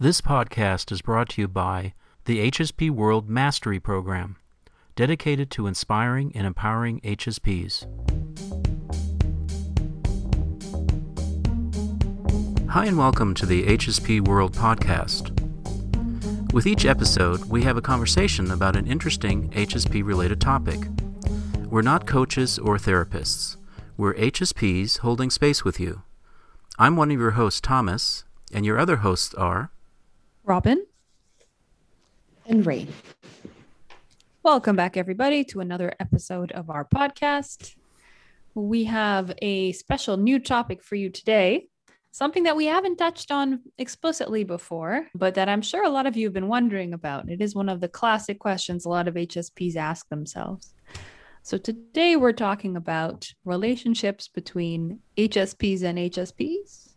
This podcast is brought to you by the HSP World Mastery Program, dedicated to inspiring and empowering HSPs. Hi, and welcome to the HSP World Podcast. With each episode, we have a conversation about an interesting HSP related topic. We're not coaches or therapists, we're HSPs holding space with you. I'm one of your hosts, Thomas, and your other hosts are Robin and Ray. Welcome back, everybody, to another episode of our podcast. We have a special new topic for you today, something that we haven't touched on explicitly before, but that I'm sure a lot of you have been wondering about. It is one of the classic questions a lot of HSPs ask themselves. So today we're talking about relationships between HSPs and HSPs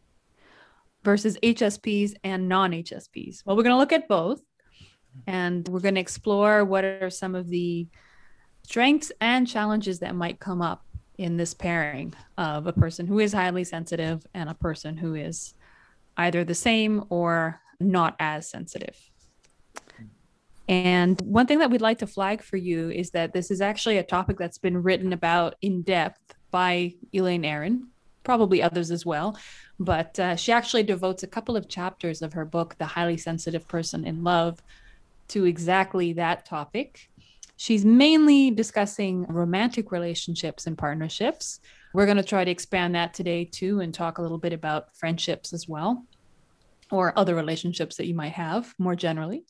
versus HSPs and non HSPs. Well, we're going to look at both and we're going to explore what are some of the strengths and challenges that might come up in this pairing of a person who is highly sensitive and a person who is either the same or not as sensitive. And one thing that we'd like to flag for you is that this is actually a topic that's been written about in depth by Elaine Aron, probably others as well. But uh, she actually devotes a couple of chapters of her book, The Highly Sensitive Person in Love, to exactly that topic. She's mainly discussing romantic relationships and partnerships. We're going to try to expand that today too and talk a little bit about friendships as well or other relationships that you might have more generally.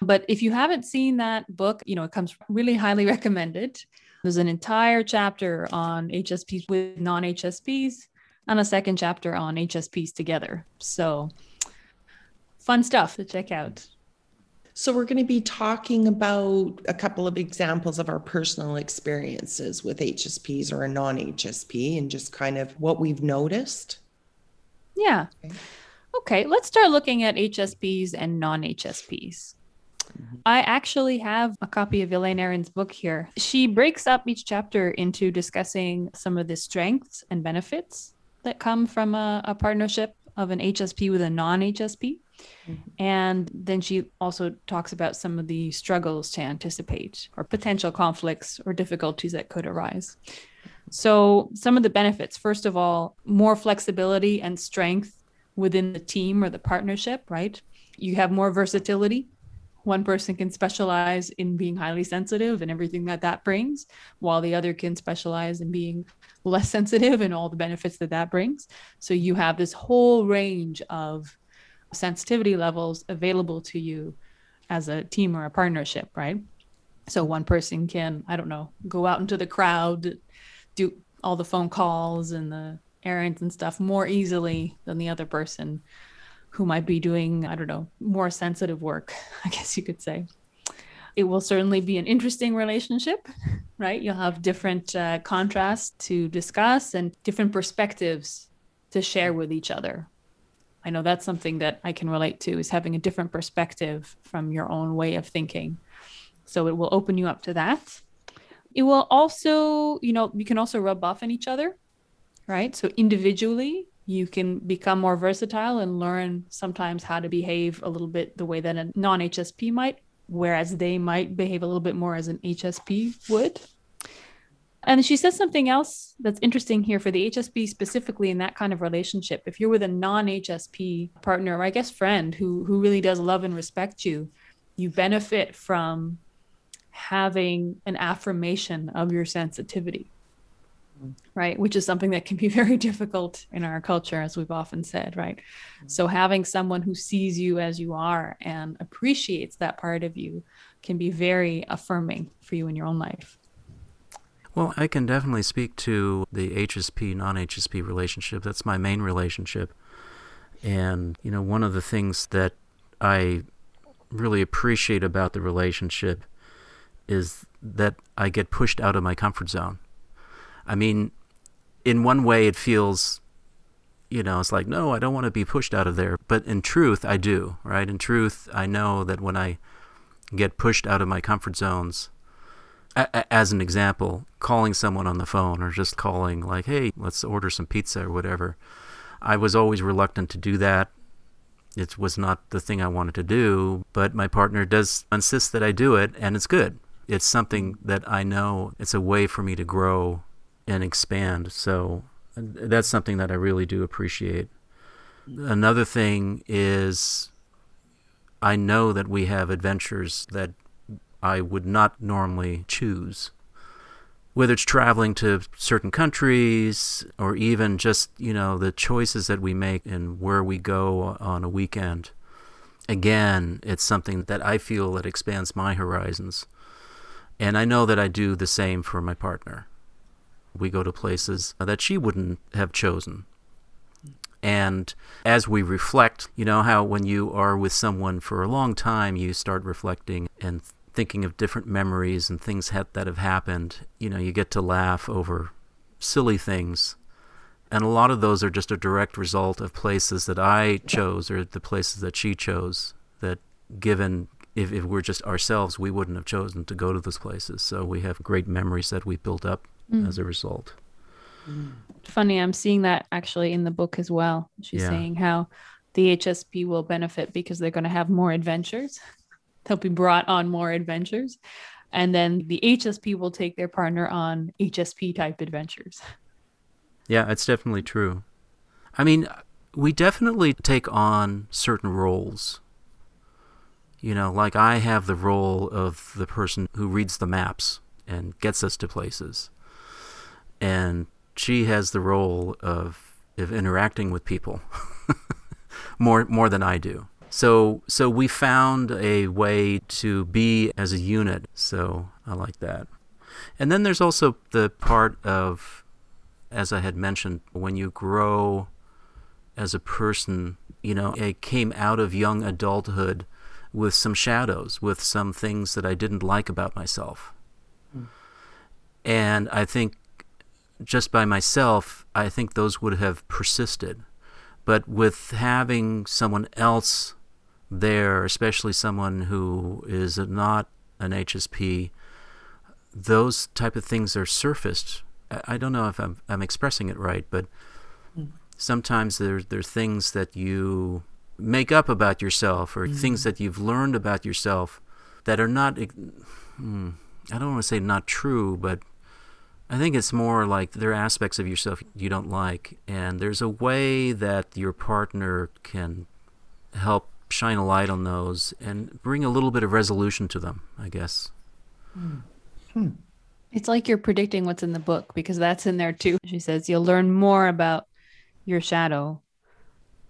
But if you haven't seen that book, you know, it comes really highly recommended. There's an entire chapter on HSPs with non HSPs and a second chapter on HSPs together. So fun stuff to check out. So, we're going to be talking about a couple of examples of our personal experiences with HSPs or a non HSP and just kind of what we've noticed. Yeah. Okay. Okay, let's start looking at HSPs and non HSPs. Mm-hmm. I actually have a copy of Elaine Aron's book here. She breaks up each chapter into discussing some of the strengths and benefits that come from a, a partnership of an HSP with a non HSP. Mm-hmm. And then she also talks about some of the struggles to anticipate or potential conflicts or difficulties that could arise. So, some of the benefits first of all, more flexibility and strength within the team or the partnership, right? You have more versatility. One person can specialize in being highly sensitive and everything that that brings, while the other can specialize in being less sensitive and all the benefits that that brings. So you have this whole range of sensitivity levels available to you as a team or a partnership, right? So one person can, I don't know, go out into the crowd, do all the phone calls and the errands and stuff more easily than the other person who might be doing, I don't know, more sensitive work, I guess you could say. It will certainly be an interesting relationship, right? You'll have different uh, contrasts to discuss and different perspectives to share with each other. I know that's something that I can relate to is having a different perspective from your own way of thinking. So it will open you up to that. It will also, you know, you can also rub off on each other right? So individually, you can become more versatile and learn sometimes how to behave a little bit the way that a non HSP might, whereas they might behave a little bit more as an HSP would. And she says something else that's interesting here for the HSP specifically in that kind of relationship. If you're with a non HSP partner, or I guess friend who who really does love and respect you, you benefit from having an affirmation of your sensitivity right? Which is something that can be very difficult in our culture as we've often said right? Mm-hmm. so having someone who sees you as you are and appreciates that part of you can be very affirming for you in your own life. Well i can definitely speak to the hsp non-hsp relationship. That's my main relationship. And you know one of the things that i really appreciate about the relationship is that i get pushed out of my comfort zone I mean, in one way, it feels, you know, it's like, no, I don't want to be pushed out of there. But in truth, I do, right? In truth, I know that when I get pushed out of my comfort zones, as an example, calling someone on the phone or just calling, like, hey, let's order some pizza or whatever, I was always reluctant to do that. It was not the thing I wanted to do, but my partner does insist that I do it, and it's good. It's something that I know it's a way for me to grow and expand. So that's something that I really do appreciate. Another thing is I know that we have adventures that I would not normally choose. Whether it's traveling to certain countries or even just, you know, the choices that we make and where we go on a weekend. Again, it's something that I feel that expands my horizons. And I know that I do the same for my partner. We go to places uh, that she wouldn't have chosen. And as we reflect, you know how when you are with someone for a long time, you start reflecting and thinking of different memories and things ha- that have happened. You know, you get to laugh over silly things. And a lot of those are just a direct result of places that I chose or the places that she chose that given if, if we're just ourselves, we wouldn't have chosen to go to those places. So we have great memories that we built up mm. as a result. Funny, I'm seeing that actually in the book as well. She's yeah. saying how the HSP will benefit because they're going to have more adventures. They'll be brought on more adventures. And then the HSP will take their partner on HSP type adventures. Yeah, it's definitely true. I mean, we definitely take on certain roles. You know, like I have the role of the person who reads the maps and gets us to places. And she has the role of of interacting with people more more than I do. So so we found a way to be as a unit. So I like that. And then there's also the part of as I had mentioned when you grow as a person, you know, I came out of young adulthood with some shadows, with some things that I didn't like about myself. Mm. And I think just by myself, I think those would have persisted. But with having someone else there, especially someone who is not an HSP, those type of things are surfaced. I don't know if I'm, I'm expressing it right, but mm. sometimes there, there are things that you make up about yourself or mm. things that you've learned about yourself that are not, hmm, I don't want to say not true, but I think it's more like there are aspects of yourself you don't like, and there's a way that your partner can help shine a light on those and bring a little bit of resolution to them, I guess. Hmm. hmm. It's like you're predicting what's in the book because that's in there too. She says you'll learn more about your shadow,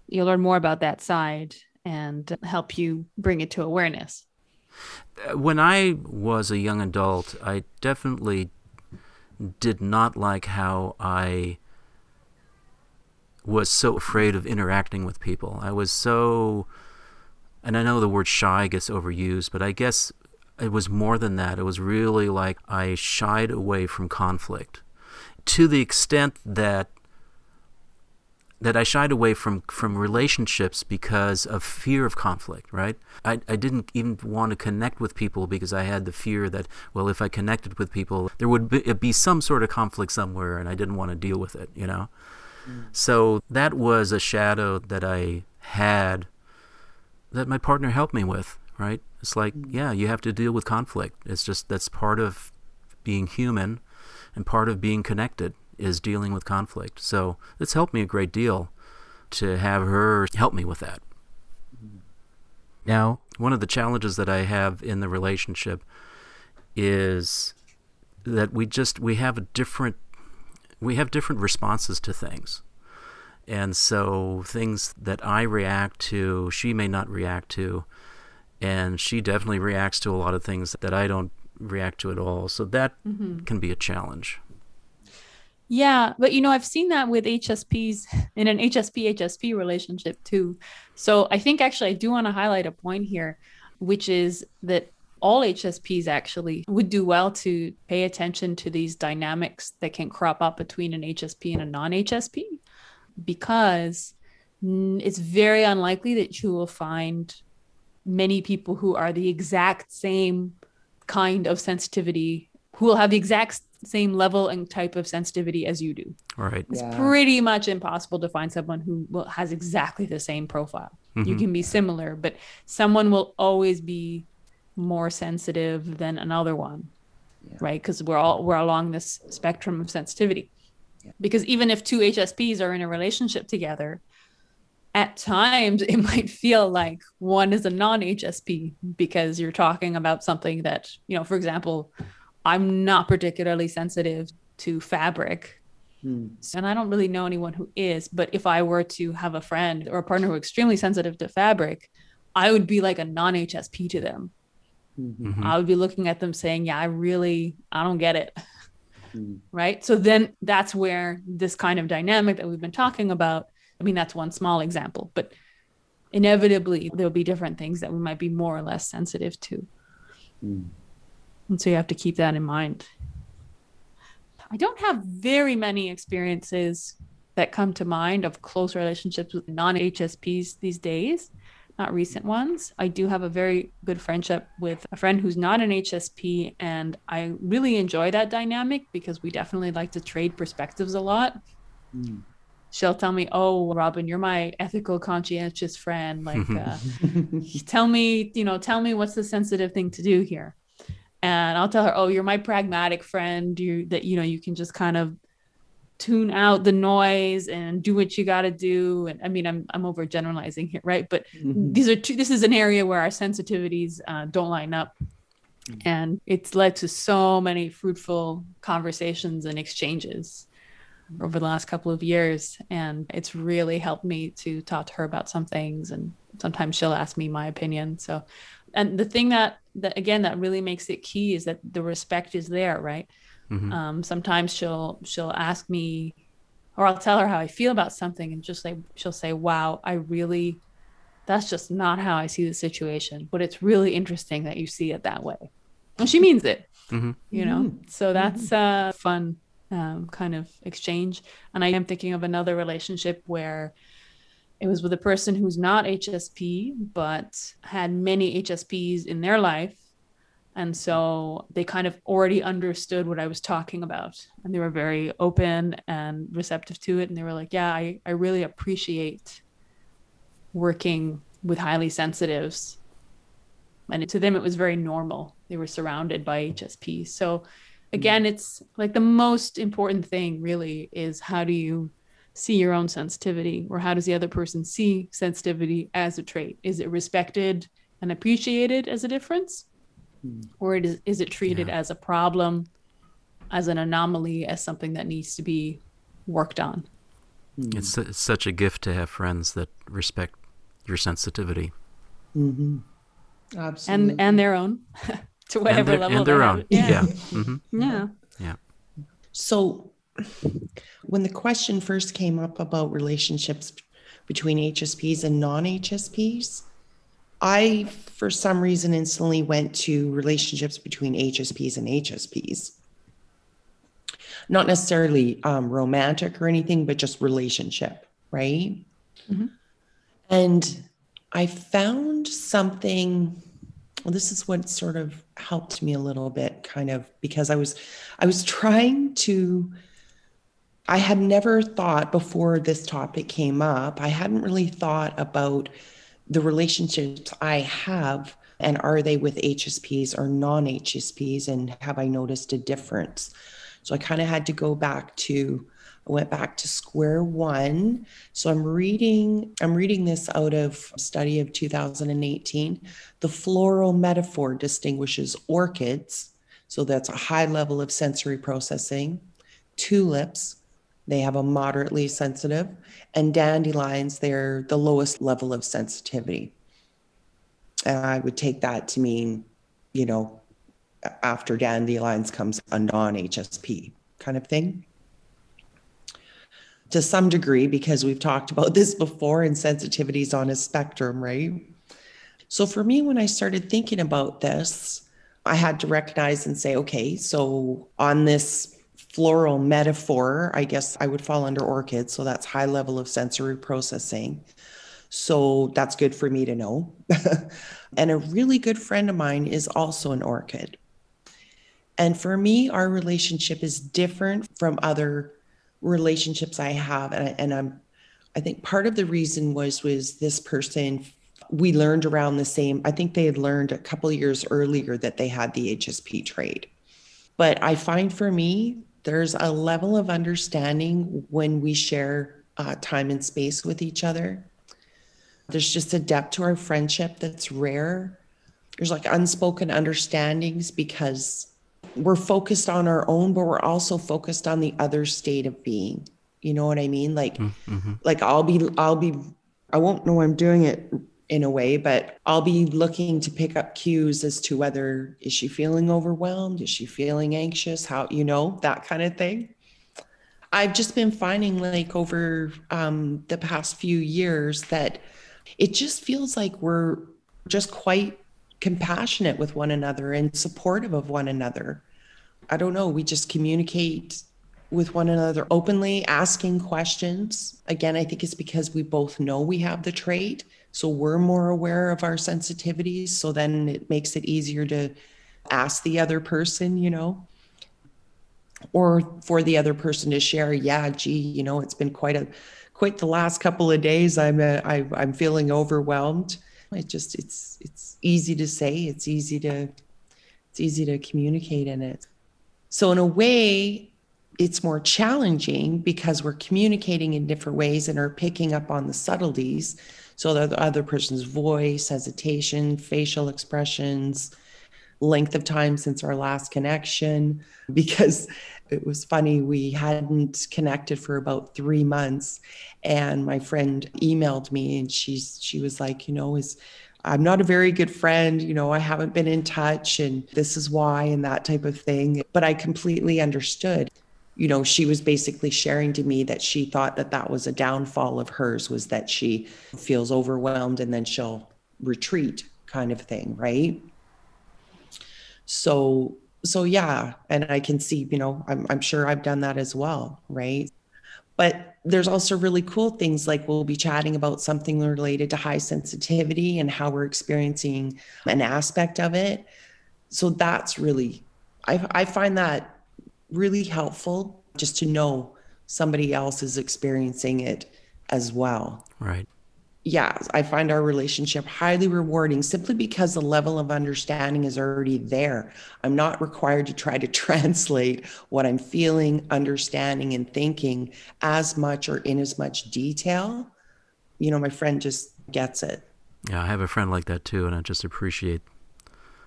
you'll learn more about that side and help you bring it to awareness. When I was a young adult, I definitely did not like how I was so afraid of interacting with people. I was so, and I know the word shy gets overused, but I guess it was more than that. It was really like I shied away from conflict to the extent that that I shied away from from relationships because of fear of conflict, right? I, I didn't even want to connect with people because I had the fear that, well, if I connected with people, there would be, be some sort of conflict somewhere and I didn't want to deal with it, you know? Mm. So that was a shadow that I had that my partner helped me with, right? It's like, mm. yeah, you have to deal with conflict. It's just that's part of being human and part of being connected is dealing with conflict. So it's helped me a great deal to have her help me with that. Now, one of the challenges that I have in the relationship is that we just we have a different we have different responses to things. And so things that I react to, she may not react to, and she definitely reacts to a lot of things that I don't react to at all. So that mm-hmm. can be a challenge. Yeah, but you know, I've seen that with HSPs in an HSP HSP relationship too. So I think actually I do want to highlight a point here, which is that all HSPs actually would do well to pay attention to these dynamics that can crop up between an HSP and a non HSP because it's very unlikely that you will find many people who are the exact same kind of sensitivity who will have the exact same level and type of sensitivity as you do. Right. It's Yeah. pretty much impossible to find someone who will, has exactly the same profile. You Mhm. can be similar, but someone will always be more sensitive than another one, Yeah. right? Because we're all we're along this spectrum of sensitivity. Yeah. Because even if two HSPs are in a relationship together, at times it might feel like one is a non-HSP because you're talking about something that, you know, for example, I'm not particularly sensitive to fabric Hmm. and I don't really know anyone who is, but if I were to have a friend or a partner who's extremely sensitive to fabric, I would be like a non HSP to them. Mhm. Mhm. I would be looking at them saying, Yeah, I really, I don't get it. Mm. Right. So then that's where this kind of dynamic that we've been talking about, I mean, that's one small example, but inevitably there'll be different things that we might be more or less sensitive to. Mm. And so you have to keep that in mind. I don't have very many experiences that come to mind of close relationships with non HSPs these days, not recent ones. I do have a very good friendship with a friend who's not an HSP, and I really enjoy that dynamic because we definitely like to trade perspectives a lot. Mm. She'll tell me, "Oh, Robin, you're my ethical, conscientious friend. Like, uh, tell me, you know, tell me what's the sensitive thing to do here. And I'll tell her, oh, you're my pragmatic friend. You that you know you can just kind of tune out the noise and do what you got to do. And I mean, I'm I'm overgeneralizing here, right? But Mhm. these are two. This is an area where our sensitivities uh, don't line up, and it's led to so many fruitful conversations and exchanges over the last couple of years and it's really helped me to talk to her about some things and sometimes she'll ask me my opinion so and the thing that that again that really makes it key is that the respect is there right Mhm. um, sometimes she'll she'll ask me or i'll tell her how i feel about something and just like she'll say wow i really that's just not how i see the situation but it's really interesting that you see it that way and she means it Mhm. you know Mhm. so that's a fun um, kind of exchange and i am thinking of another relationship where it was with a person who's not hsp but had many hsps in their life. And so they kind of already understood what i was talking about. And they were very open and receptive to it. And they were like yeah i, I really appreciate working with highly sensitives. And to them it was very normal. They were surrounded by hsp so again hmm. it's like the most important thing really is how do you see your own sensitivity or how does the other person see sensitivity as a trait is it respected and appreciated as a difference Hmm. or it is, is it treated Yeah. as a problem as an anomaly as something that needs to be worked on Mm. It's, it's such a gift to have friends that respect your sensitivity. Mhm. Absolutely. and and their own to whatever and their, level and their own. it. yeah Yeah. Mhm. yeah So, when the question first came up about relationships between HSPs and non HSPs, I, for some reason, instantly went to relationships between HSPs and HSPs. Not necessarily um, romantic or anything, but just relationship, right? Mhm. And I found something. Well, this is what sort of helped me a little bit, kind of, because I was, I was trying to. I had never thought before this topic came up. I hadn't really thought about the relationships I have and are they with HSPs or non HSPs and have I noticed a difference? So I kind of had to go back to I went back to square one. So I'm reading I'm reading this out of study of 2018. The floral metaphor distinguishes orchids, so that's a high level of sensory processing, tulips, they have a moderately sensitive, and dandelions, they're the lowest level of sensitivity. And I would take that to mean, you know, after dandelions comes a non HSP kind of thing. To some degree, because we've talked about this before, and sensitivities on a spectrum, right? So for me, when I started thinking about this, I had to recognize and say, okay, so on this floral metaphor, I guess I would fall under orchids. So that's high level of sensory processing. So that's good for me to know. and a really good friend of mine is also an orchid. And for me, our relationship is different from other relationships I have. And, I, and I'm, I think part of the reason was, was this person, we learned around the same, I think they had learned a couple years earlier that they had the HSP trait. But I find for me, there's a level of understanding when we share uh, time and space with each other. There's just a depth to our friendship that's rare. There's like unspoken understandings because we're focused on our own, but we're also focused on the other state of being. You know what I mean? Like, mm-hmm. like I'll be, I'll be, I won't know I'm doing it in a way, but I'll be looking to pick up cues as to whether is she feeling overwhelmed? Is she feeling anxious? How, you know, that kind of thing. I've just been finding like over um, the past few years that it just feels like we're just quite compassionate with one another and supportive of one another. I don't know, we just communicate with one another openly, asking questions. Again, I think it's because we both know we have the trait. So we're more aware of our sensitivities. So then it makes it easier to ask the other person, you know, or for the other person to share, yeah, gee, you know, it's been quite a, quite the last couple of days. I'm, uh, I, I'm feeling overwhelmed. It just, it's, it's easy to say, it's easy to, it's easy to communicate in it. So in a way, it's more challenging because we're communicating in different ways and are picking up on the subtleties. So the other person's voice, hesitation, facial expressions, length of time since our last connection. Because it was funny, we hadn't connected for about three months, and my friend emailed me, and she's she was like, you know, is I'm not a very good friend. You know, I haven't been in touch, and this is why, and that type of thing. But I completely understood you know she was basically sharing to me that she thought that that was a downfall of hers was that she feels overwhelmed and then she'll retreat kind of thing right? So so yeah and i can see you know i'm, I'm sure i've done that as well right? But there's also really cool things like we'll be chatting about something related to high sensitivity and how we're experiencing an aspect of it. So that's really i, I find that really helpful just to know somebody else is experiencing it as well. Right. Yeah, I find our relationship highly rewarding simply because the level of understanding is already there. I'm not required to try to translate what I'm feeling, understanding, and thinking as much or in as much detail. You know, my friend just gets it. Yeah, I have a friend like that too, and I just appreciate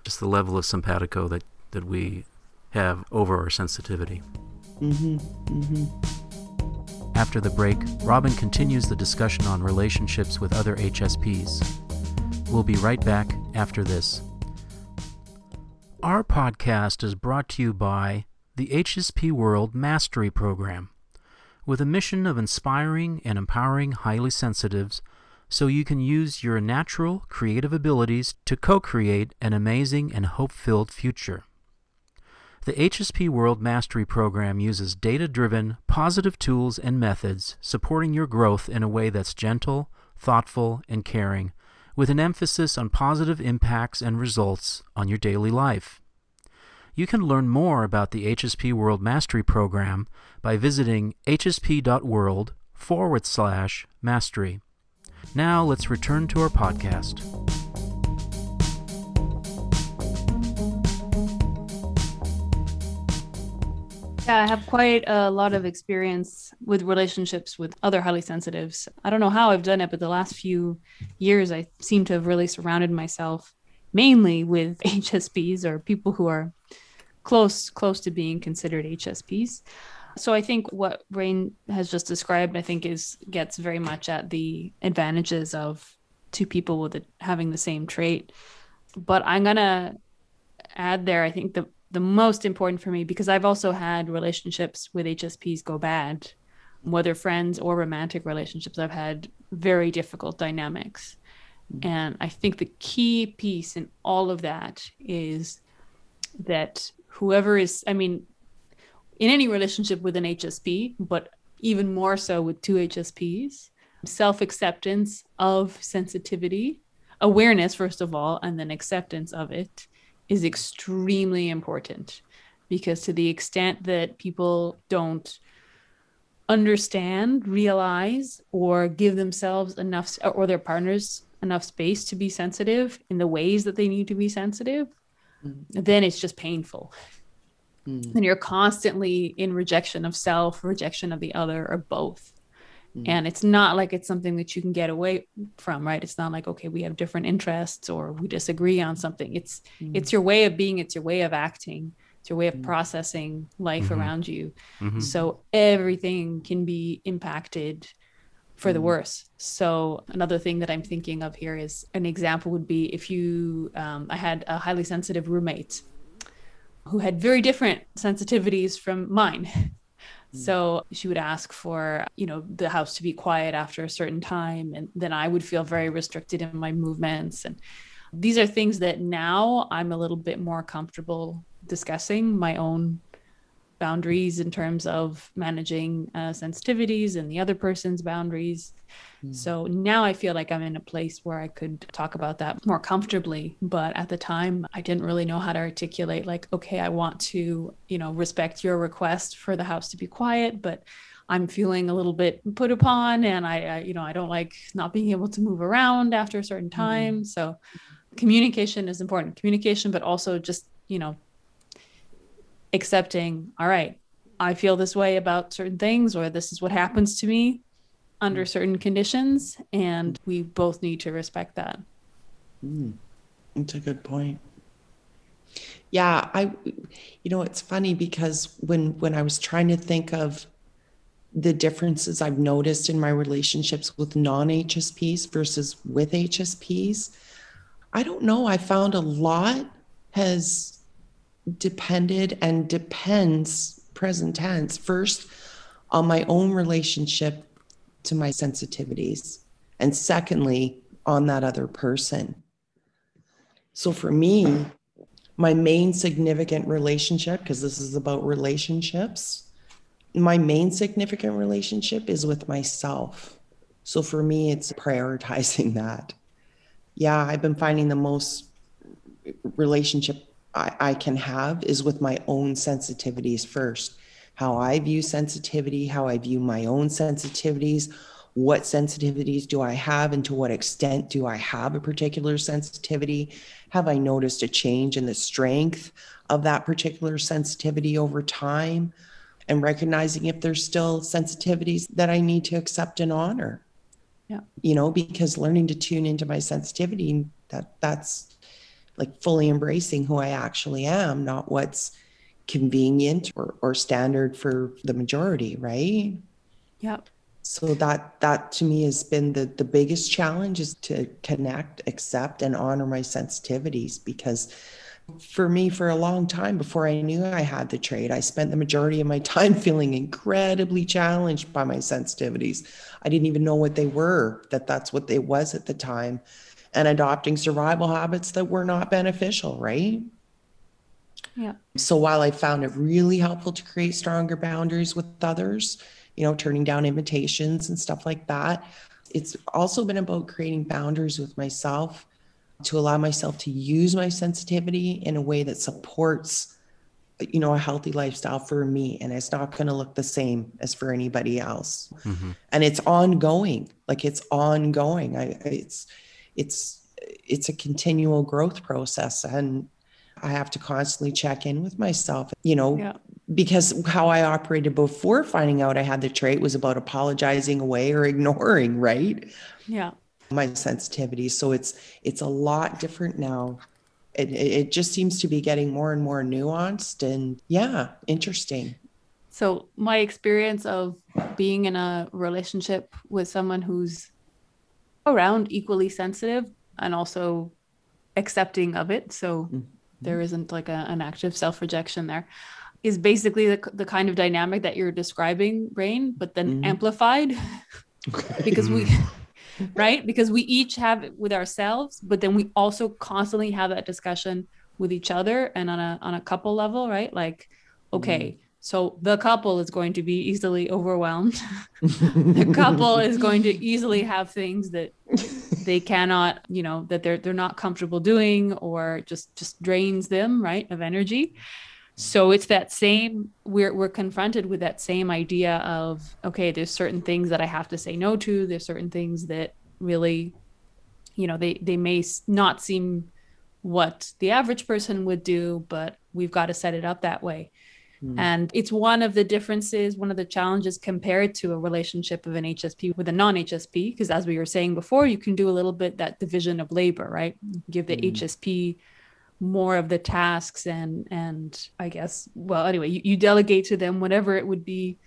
just the level of simpatico that, that we have over our sensitivity. Mm-hmm. Mm-hmm. After the break, Robin continues the discussion on relationships with other HSPs. We'll be right back after this. Our podcast is brought to you by the HSP World Mastery Program, with a mission of inspiring and empowering highly sensitives so you can use your natural creative abilities to co create an amazing and hope filled future. The HSP World Mastery Program uses data driven, positive tools and methods supporting your growth in a way that's gentle, thoughtful, and caring, with an emphasis on positive impacts and results on your daily life. You can learn more about the HSP World Mastery Program by visiting hsp.world forward slash mastery. Now let's return to our podcast. Yeah, I have quite a lot of experience with relationships with other highly sensitives. I don't know how I've done it, but the last few years, I seem to have really surrounded myself mainly with HSPs or people who are close close to being considered HSPs. So I think what Rain has just described, I think, is gets very much at the advantages of two people with it having the same trait. But I'm gonna add there, I think the the most important for me because I've also had relationships with HSPs go bad, whether friends or romantic relationships. I've had very difficult dynamics. Mm-hmm. And I think the key piece in all of that is that whoever is, I mean, in any relationship with an HSP, but even more so with two HSPs, self acceptance of sensitivity, awareness, first of all, and then acceptance of it is extremely important because to the extent that people don't understand, realize, or give themselves enough or their partners enough space to be sensitive in the ways that they need to be sensitive, mm. then it's just painful. Mm. And you're constantly in rejection of self, rejection of the other, or both. Mm. And it's not like it's something that you can get away from, right? It's not like, okay, we have different interests or we disagree on something. It's mm. it's your way of being, it's your way of acting, it's your way of mm. processing life mm-hmm. around you. Mm-hmm. So everything can be impacted for the worse. So another thing that I'm thinking of here is an example would be if you, um, I had a highly sensitive roommate who had very different sensitivities from mine. Mm. So she would ask for, you know, the house to be quiet after a certain time. And then I would feel very restricted in my movements. And these are things that now I'm a little bit more comfortable discussing my own boundaries in terms of managing uh, sensitivities and the other person's boundaries. Mm. So now I feel like I'm in a place where I could talk about that more comfortably. But at the time, I didn't really know how to articulate, like, okay, I want to, you know, respect your request for the house to be quiet, but I'm feeling a little bit put upon and I, I you know, I don't like not being able to move around after a certain hmm. time. Mm. So communication is important. Communication, but also just, you know, accepting, all right, I feel this way about certain things, or this is what happens to me under mm. certain conditions. And we both need to respect that. Mm, that's a good point. Yeah, I, you know, it's funny because when when I was trying to think of the differences I've noticed in my relationships with non-HSPs versus with HSPs, I don't know. I found a lot has depended and depends, present tense, first on my own relationship to my sensitivities, and secondly, on that other person. So for me, my main significant relationship, because this is about relationships, my main significant relationship is with myself. So for me, it's prioritizing that. Yeah, I've been finding the most relationship I, I can have is with my own sensitivities first. How I view sensitivity, how I view my own sensitivities, what sensitivities do I have, and to what extent do I have a particular sensitivity? Have I noticed a change in the strength of that particular sensitivity over time? And recognizing if there's still sensitivities that I need to accept and honor. Yeah. You know, because learning to tune into my sensitivity, that that's like fully embracing who I actually am, not what's convenient or, or standard for the majority, right? Yep. So that that to me has been the the biggest challenge is to connect, accept, and honor my sensitivities because for me for a long time before I knew I had the trait, I spent the majority of my time feeling incredibly challenged by my sensitivities. I didn't even know what they were, that that's what they was at the time and adopting survival habits that were not beneficial, right? Yeah. So while I found it really helpful to create stronger boundaries with others, you know, turning down invitations and stuff like that, it's also been about creating boundaries with myself to allow myself to use my sensitivity in a way that supports you know a healthy lifestyle for me and it's not going to look the same as for anybody else mm-hmm. and it's ongoing like it's ongoing i it's it's it's a continual growth process and I have to constantly check in with myself, you know, yeah. because how I operated before finding out I had the trait was about apologizing away or ignoring, right? Yeah. My sensitivity. So it's it's a lot different now. It, it just seems to be getting more and more nuanced and yeah, interesting. So my experience of being in a relationship with someone who's around equally sensitive and also accepting of it. So mm-hmm. there isn't like a, an active self rejection there. Is basically the, the kind of dynamic that you're describing, Rain, but then mm-hmm. amplified because we, right? Because we each have it with ourselves, but then we also constantly have that discussion with each other and on a on a couple level, right? Like, okay, mm-hmm. So the couple is going to be easily overwhelmed. the couple is going to easily have things that they cannot, you know, that they're they're not comfortable doing or just just drains them, right, of energy. so it's that same we're we're confronted with that same idea of okay there's certain things that i have to say no to there's certain things that really you know they they may not seem what the average person would do but we've got to set it up that way mm. and it's one of the differences one of the challenges compared to a relationship of an hsp with a non-hsp because as we were saying before you can do a little bit that division of labor right give the mm. hsp more of the tasks and and i guess well anyway you, you delegate to them whatever it would be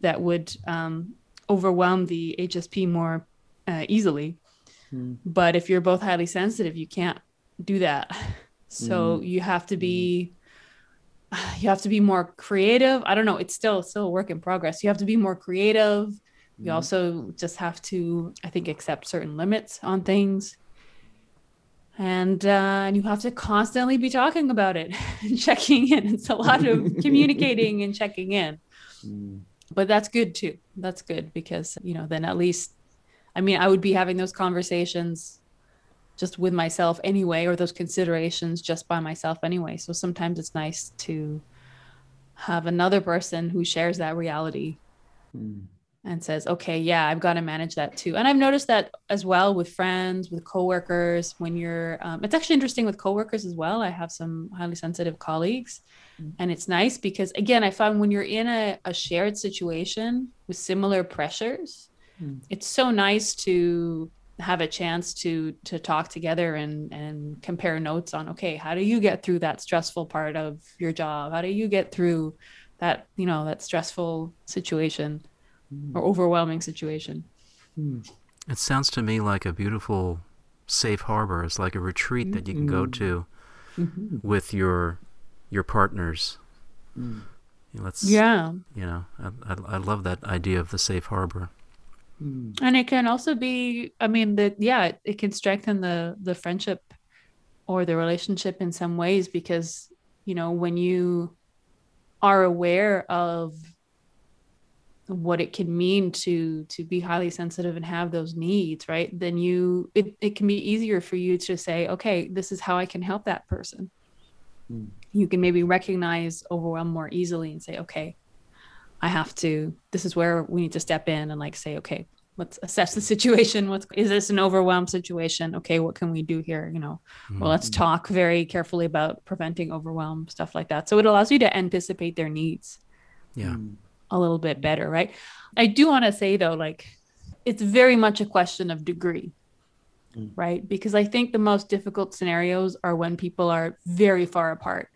that would um, overwhelm the hsp more uh, easily mm. but if you're both highly sensitive you can't do that so mm. you have to be mm. you have to be more creative. I don't know. It's still still a work in progress. You have to be more creative. You hmm. also just have to i think accept certain limits on things. And uh, and you have to constantly be talking about it and checking in. It's a lot of communicating and checking in. Mm. but that's good too. That's good because you know then at least i mean i would be having those conversations just with myself anyway or those considerations just by myself anyway so sometimes it's nice to have another person who shares that reality mm and says, okay, yeah, I've got to manage that too. And I've noticed that as well with friends, with coworkers, when you're, um, it's actually interesting with coworkers as well. I have some highly sensitive colleagues mm-hmm. and it's nice because again, I find when you're in a, a shared situation with similar pressures, mm-hmm. it's so nice to have a chance to to talk together and and compare notes on okay how do you get through that stressful part of your job how do you get through that you know that stressful situation or overwhelming situation. It sounds to me like a beautiful safe harbor. It's like a retreat mm-hmm. that you can go to mm-hmm. with your your partners. Mm. Let's yeah. You know, I, I, I love that idea of the safe harbor. Mm. And it can also be, I mean, the yeah, it, it can strengthen the the friendship or the relationship in some ways because you know when you are aware of what it can mean to to be highly sensitive and have those needs right then you it, it can be easier for you to say okay this is how i can help that person mm. you can maybe recognize overwhelm more easily and say okay i have to this is where we need to step in and like say okay let's assess the situation what's is this an overwhelmed situation okay what can we do here you know mm. well let's hmm. talk very carefully about preventing overwhelm stuff like that so it allows you to anticipate their needs yeah a little bit better, right? I do want to say though, like it's very much a question of degree, mm. right? Because I think the most difficult scenarios are when people are very far apart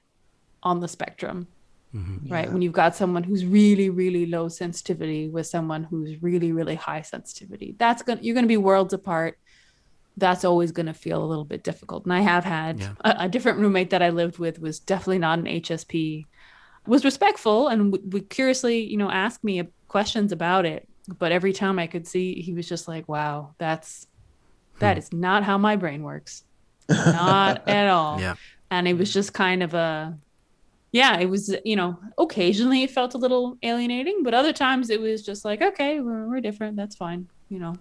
on the spectrum, mm-hmm. right? Yeah. When you've got someone who's really, really low sensitivity with someone who's really, really high sensitivity. That's gonna you're gonna be worlds apart. That's always going to feel a little bit difficult. And I have had yeah. a, a different roommate that I lived with was definitely not an HSP was respectful and would, would curiously, you know, ask me questions about it. But every time I could see, he was just like, "Wow, that's that hmm. is not how my brain works, not at all." Yeah. And it was just kind of a, yeah, it was, you know, occasionally it felt a little alienating, but other times it was just like, okay, we're, we're different. That's fine, you know.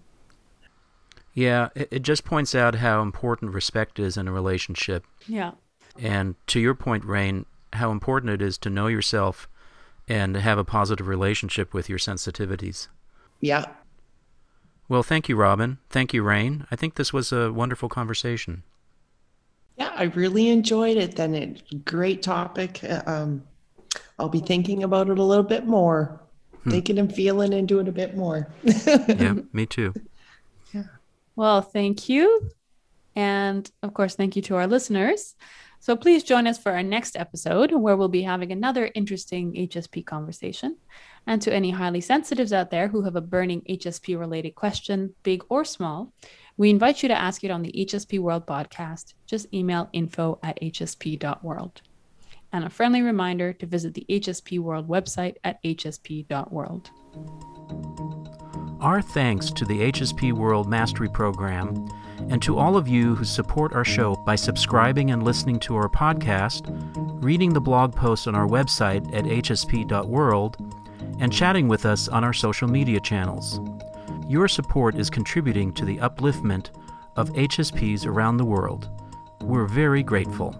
Yeah, it, it just points out how important respect is in a relationship. Yeah. And to your point, Rain, how important it is to know yourself and have a positive relationship with your sensitivities. Yeah. Well, thank you, Robin. Thank you, Rain. I think this was a wonderful conversation. Yeah, I really enjoyed it. Then it great topic. Um, I'll be thinking about it a little bit more, hmm. thinking and feeling into it a bit more. yeah, me too. Yeah. Well, thank you, and of course, thank you to our listeners. So please join us for our next episode where we'll be having another interesting HSP conversation. And to any highly sensitives out there who have a burning HSP related question, big or small, we invite you to ask it on the HSP World podcast. Just email info at hsp.world. And a friendly reminder to visit the HSP World website at hsp.world. Our thanks to the HSP World Mastery Program and to all of you who support our show by subscribing and listening to our podcast, reading the blog posts on our website at hsp.world, and chatting with us on our social media channels. Your support is contributing to the upliftment of HSPs around the world. We're very grateful.